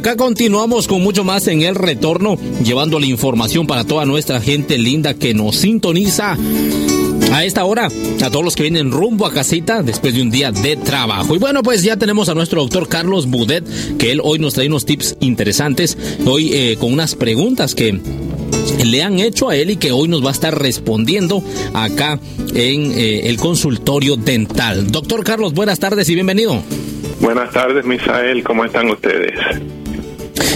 Acá continuamos con mucho más en el retorno, llevando la información para toda nuestra gente linda que nos sintoniza a esta hora, a todos los que vienen rumbo a casita después de un día de trabajo. Y bueno, pues ya tenemos a nuestro doctor Carlos Budet, que él hoy nos trae unos tips interesantes, hoy eh, con unas preguntas que le han hecho a él y que hoy nos va a estar respondiendo acá en eh, el consultorio dental. Doctor Carlos, buenas tardes y bienvenido. Buenas tardes, Misael, ¿cómo están ustedes?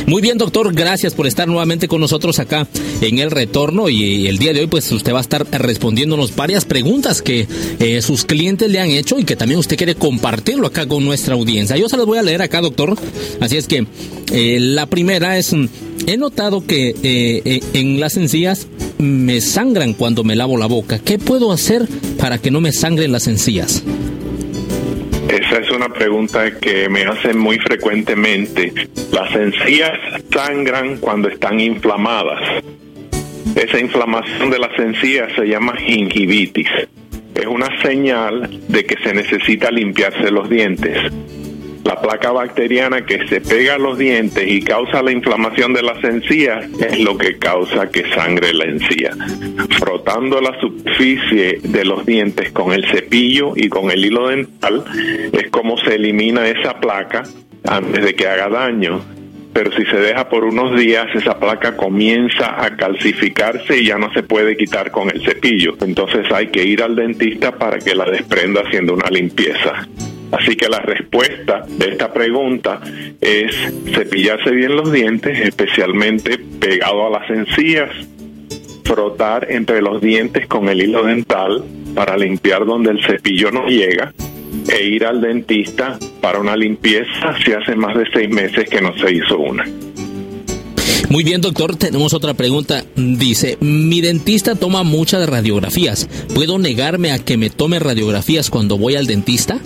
Muy bien, doctor, gracias por estar nuevamente con nosotros acá en el retorno y el día de hoy pues usted va a estar respondiéndonos varias preguntas que eh, sus clientes le han hecho y que también usted quiere compartirlo acá con nuestra audiencia. Yo se las voy a leer acá, doctor. Así es que eh, la primera es, he notado que eh, en las encías me sangran cuando me lavo la boca. ¿Qué puedo hacer para que no me sangren las encías? Esa es una pregunta que me hacen muy frecuentemente. Las encías sangran cuando están inflamadas. Esa inflamación de las encías se llama gingivitis. Es una señal de que se necesita limpiarse los dientes. La placa bacteriana que se pega a los dientes y causa la inflamación de las encías es lo que causa que sangre la encía. Frotando la superficie de los dientes con el cepillo y con el hilo dental es como se elimina esa placa antes de que haga daño pero si se deja por unos días, esa placa comienza a calcificarse y ya no se puede quitar con el cepillo. Entonces hay que ir al dentista para que la desprenda haciendo una limpieza. Así que la respuesta de esta pregunta es cepillarse bien los dientes, especialmente pegado a las encías, frotar entre los dientes con el hilo dental para limpiar donde el cepillo no llega e ir al dentista para una limpieza si hace más de seis meses que no se hizo una. Muy bien, doctor, tenemos otra pregunta. Dice, mi dentista toma muchas radiografías. ¿Puedo negarme a que me tome radiografías cuando voy al dentista?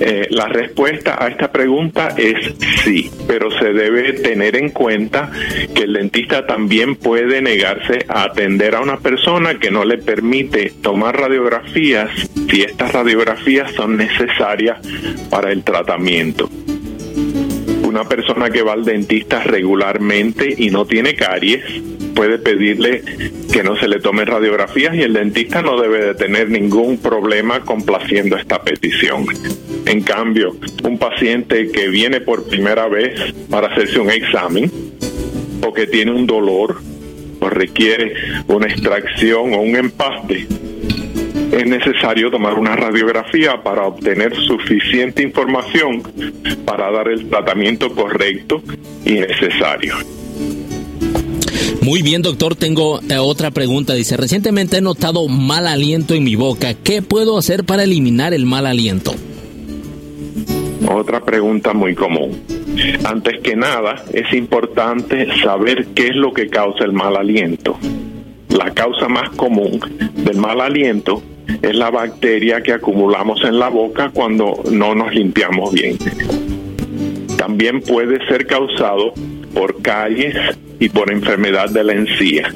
Eh, la respuesta a esta pregunta es sí, pero se debe tener en cuenta que el dentista también puede negarse a atender a una persona que no le permite tomar radiografías si estas radiografías son necesarias para el tratamiento una persona que va al dentista regularmente y no tiene caries puede pedirle que no se le tome radiografías y el dentista no debe de tener ningún problema complaciendo esta petición. En cambio, un paciente que viene por primera vez para hacerse un examen o que tiene un dolor o requiere una extracción o un empaste, es necesario tomar una radiografía para obtener suficiente información para dar el tratamiento correcto y necesario. Muy bien, doctor. Tengo eh, otra pregunta. Dice, recientemente he notado mal aliento en mi boca. ¿Qué puedo hacer para eliminar el mal aliento? Otra pregunta muy común. Antes que nada, es importante saber qué es lo que causa el mal aliento. La causa más común del mal aliento es la bacteria que acumulamos en la boca cuando no nos limpiamos bien. También puede ser causado por caries y por enfermedad de la encía.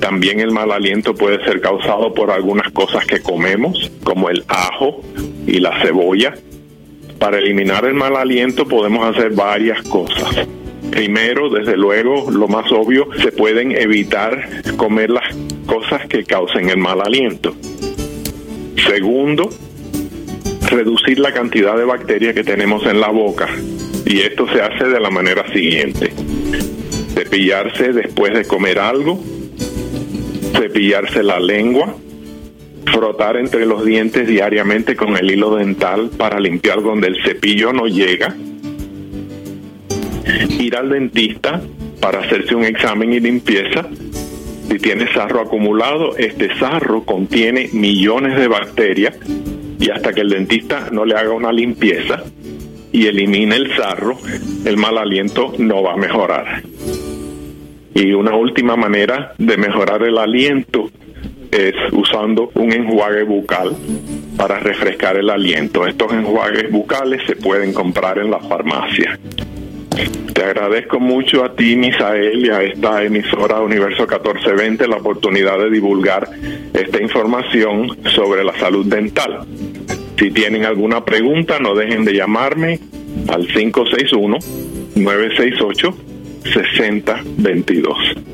También el mal aliento puede ser causado por algunas cosas que comemos, como el ajo y la cebolla. Para eliminar el mal aliento podemos hacer varias cosas. Primero, desde luego, lo más obvio, se pueden evitar comer las cosas que causen el mal aliento. Segundo, reducir la cantidad de bacterias que tenemos en la boca. Y esto se hace de la manera siguiente. Cepillarse después de comer algo, cepillarse la lengua, frotar entre los dientes diariamente con el hilo dental para limpiar donde el cepillo no llega, ir al dentista para hacerse un examen y limpieza si tiene sarro acumulado, este sarro contiene millones de bacterias y hasta que el dentista no le haga una limpieza y elimine el sarro, el mal aliento no va a mejorar. Y una última manera de mejorar el aliento es usando un enjuague bucal para refrescar el aliento. Estos enjuagues bucales se pueden comprar en la farmacia. Te agradezco mucho a ti, Misael, y a esta emisora Universo 1420 la oportunidad de divulgar esta información sobre la salud dental. Si tienen alguna pregunta, no dejen de llamarme al 561-968-6022.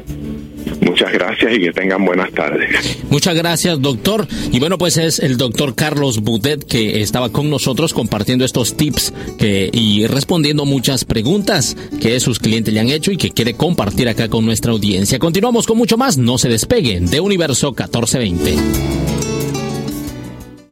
Muchas gracias y que tengan buenas tardes. Muchas gracias, doctor. Y bueno, pues es el doctor Carlos Budet que estaba con nosotros compartiendo estos tips y respondiendo muchas preguntas que sus clientes le han hecho y que quiere compartir acá con nuestra audiencia. Continuamos con mucho más. No se despeguen de Universo 1420.